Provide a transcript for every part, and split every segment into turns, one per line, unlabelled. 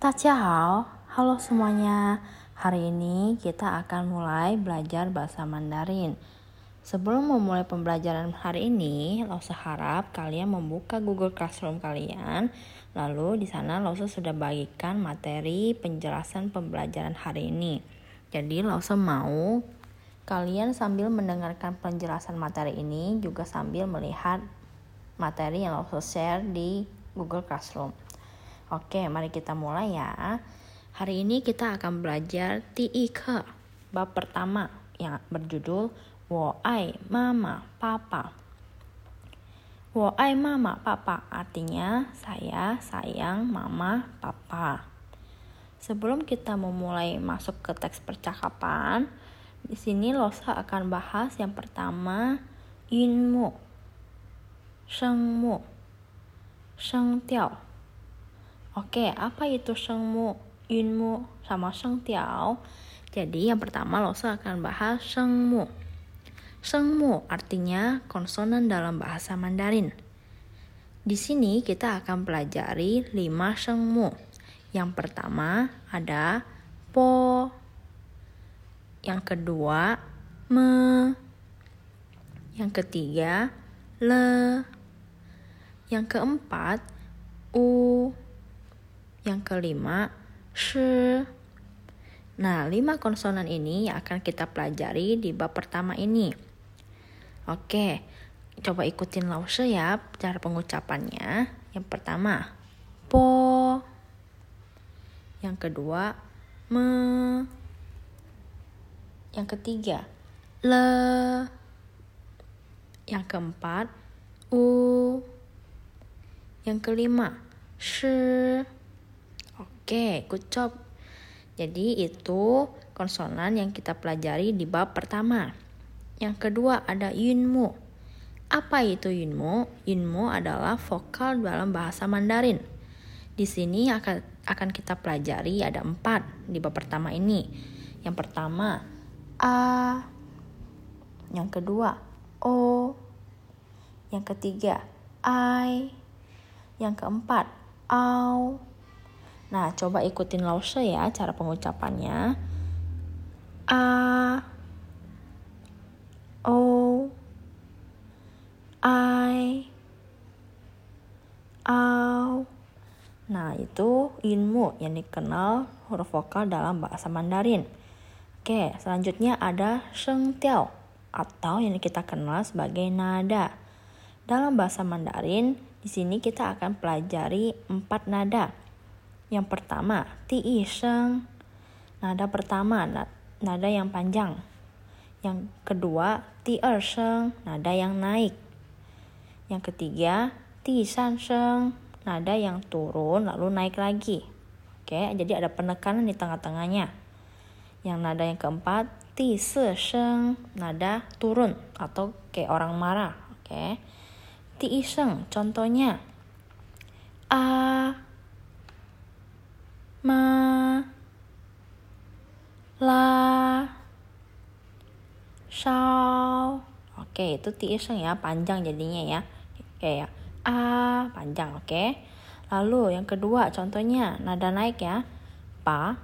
Tachihao, halo semuanya. Hari ini kita akan mulai belajar bahasa Mandarin. Sebelum memulai pembelajaran hari ini, Lausa harap kalian membuka Google Classroom kalian. Lalu di sana Lausa sudah bagikan materi penjelasan pembelajaran hari ini. Jadi Lausa mau kalian sambil mendengarkan penjelasan materi ini juga sambil melihat materi yang Lausa share di Google Classroom. Oke, mari kita mulai ya. Hari ini kita akan belajar Ke bab pertama yang berjudul Wo ai mama papa. Wo ai mama papa artinya saya sayang mama papa. Sebelum kita memulai masuk ke teks percakapan, di sini Losa akan bahas yang pertama inmu, shengmu, sheng Oke, apa itu shengmu, yunmu, sama sheng tiao? Jadi yang pertama Losa akan bahas shengmu. Shengmu artinya konsonan dalam bahasa Mandarin. Di sini kita akan pelajari lima shengmu. Yang pertama ada po. Yang kedua me. Yang ketiga le. Yang keempat u. Yang kelima, shi. Nah, lima konsonan ini yang akan kita pelajari di bab pertama ini. Oke, coba ikutin lause ya cara pengucapannya. Yang pertama, po. Yang kedua, me. Yang ketiga, le. Yang keempat, u. Yang kelima, shi. Oke, good job. Jadi itu konsonan yang kita pelajari di bab pertama. Yang kedua ada yunmu. Apa itu yunmu? Yunmu adalah vokal dalam bahasa Mandarin. Di sini akan akan kita pelajari ada empat di bab pertama ini. Yang pertama a, yang kedua o, yang ketiga i, yang keempat au, Nah, coba ikutin lause ya cara pengucapannya. A O I Au. Nah, itu inmu yang dikenal huruf vokal dalam bahasa Mandarin. Oke, selanjutnya ada sheng tiao atau yang kita kenal sebagai nada. Dalam bahasa Mandarin, di sini kita akan pelajari empat nada yang pertama, ti sheng. Nada pertama, nada yang panjang. Yang kedua, ti er sheng, nada yang naik. Yang ketiga, ti san sheng, nada yang turun lalu naik lagi. Oke, jadi ada penekanan di tengah-tengahnya. Yang nada yang keempat, ti se sheng, nada turun atau kayak orang marah. Oke. Ti sheng, contohnya a ma la shao. Oke itu ti ya panjang jadinya ya. Oke ya a panjang oke. Lalu yang kedua contohnya nada naik ya. Pa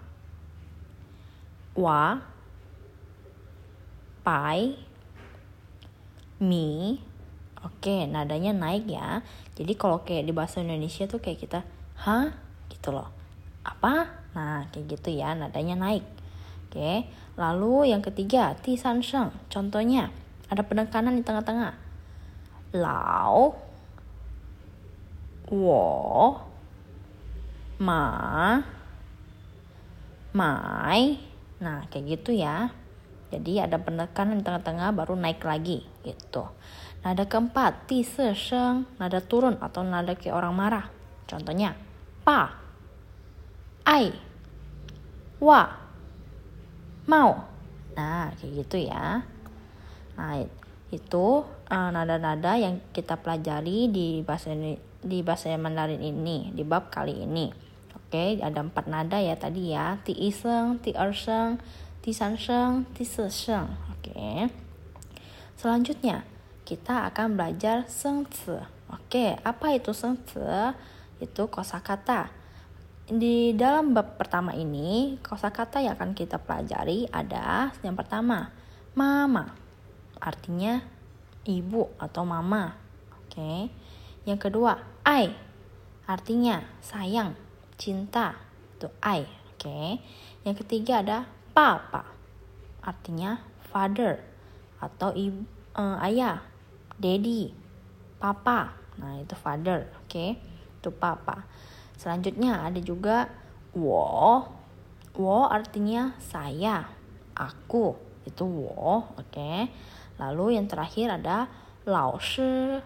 wa pai mi. Oke nadanya naik ya. Jadi kalau kayak di bahasa Indonesia tuh kayak kita hah gitu loh apa? Nah, kayak gitu ya, nadanya naik. Oke, lalu yang ketiga, ti san sheng. Contohnya, ada penekanan di tengah-tengah. Lao, wo, ma, mai. Nah, kayak gitu ya. Jadi ada penekanan di tengah-tengah baru naik lagi gitu. Nada keempat, ti se sheng, nada turun atau nada kayak orang marah. Contohnya, pa, ai, wa, mau. Nah, kayak gitu ya. Nah, itu uh, nada-nada yang kita pelajari di bahasa di bahasa Mandarin ini di bab kali ini. Oke, ada empat nada ya tadi ya. Ti iseng, ti erseng, ti sanseng, ti seseng. Oke. Selanjutnya, kita akan belajar sengce. Oke, apa itu sengce? Itu kosakata di dalam bab pertama ini kosakata yang akan kita pelajari ada yang pertama mama. Artinya ibu atau mama. Oke. Yang kedua ai. Artinya sayang cinta. Itu ai. Oke. Yang ketiga ada papa. Artinya father atau ibu uh, ayah. Daddy papa. Nah itu father. Oke. Itu papa Selanjutnya ada juga wo. Wo artinya saya, aku. Itu wo, oke. Okay. Lalu yang terakhir ada lao shi.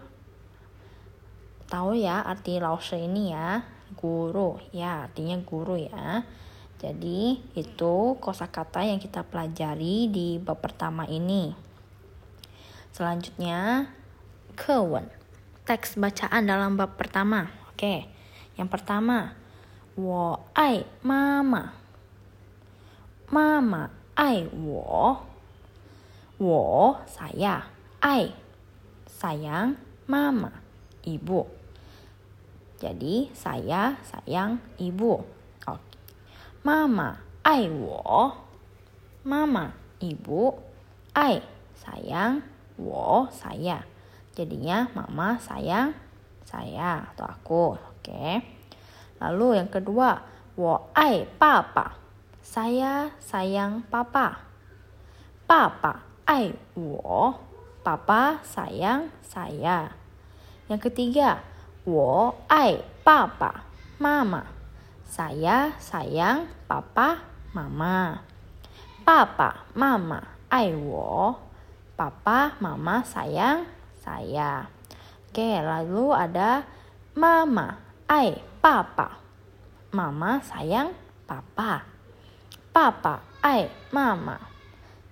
Tahu ya arti lao shi ini ya, guru. Ya, artinya guru ya. Jadi itu kosakata yang kita pelajari di bab pertama ini. Selanjutnya, kewen. Teks bacaan dalam bab pertama. Oke. Yang pertama, wo ai mama. Mama ai wo. Wo saya, ai sayang mama, ibu. Jadi saya sayang ibu. Oke. Mama ai wo. Mama ibu ai sayang wo saya. Jadinya mama sayang saya atau aku. Oke. Lalu yang kedua, wo ai papa. Saya sayang papa. Papa ai wo. Papa sayang saya. Yang ketiga, wo ai papa. Mama. Saya sayang papa, mama. Papa, mama, ai wo. Papa, mama sayang saya. Oke, lalu ada mama, ai papa. Mama sayang papa. Papa ai mama.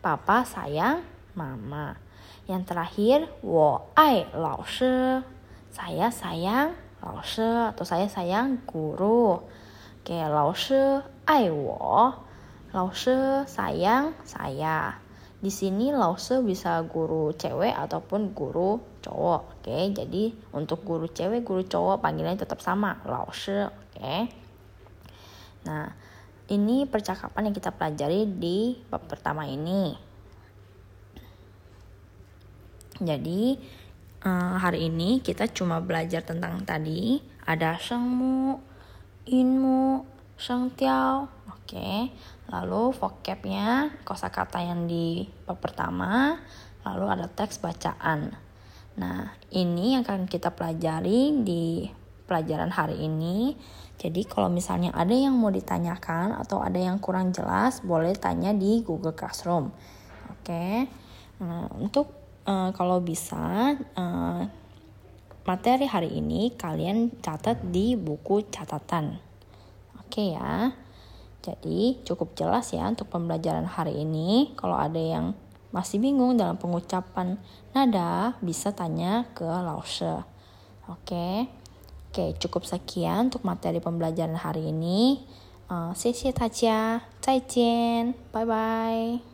Papa sayang mama. Yang terakhir, wo lao shi. Saya sayang lao shi atau saya sayang guru. Oke, lao shi ai wo. Lao shi sayang saya. Di sini bisa guru cewek ataupun guru cowok. Oke, jadi untuk guru cewek, guru cowok panggilannya tetap sama, lause. Oke. Nah, ini percakapan yang kita pelajari di bab pertama ini. Jadi eh, hari ini kita cuma belajar tentang tadi ada shengmu, inmu, shengtiao. Oke. Lalu vocabnya kosakata yang di bab pertama, lalu ada teks bacaan. Nah, ini yang akan kita pelajari di pelajaran hari ini. Jadi kalau misalnya ada yang mau ditanyakan atau ada yang kurang jelas, boleh tanya di Google Classroom. Oke. Nah, untuk uh, kalau bisa uh, materi hari ini kalian catat di buku catatan. Oke ya. Jadi cukup jelas ya untuk pembelajaran hari ini. Kalau ada yang masih bingung dalam pengucapan nada, bisa tanya ke Lause. Oke. Oke, cukup sekian untuk materi pembelajaran hari ini. Uh, 谢谢大家，再见，拜拜。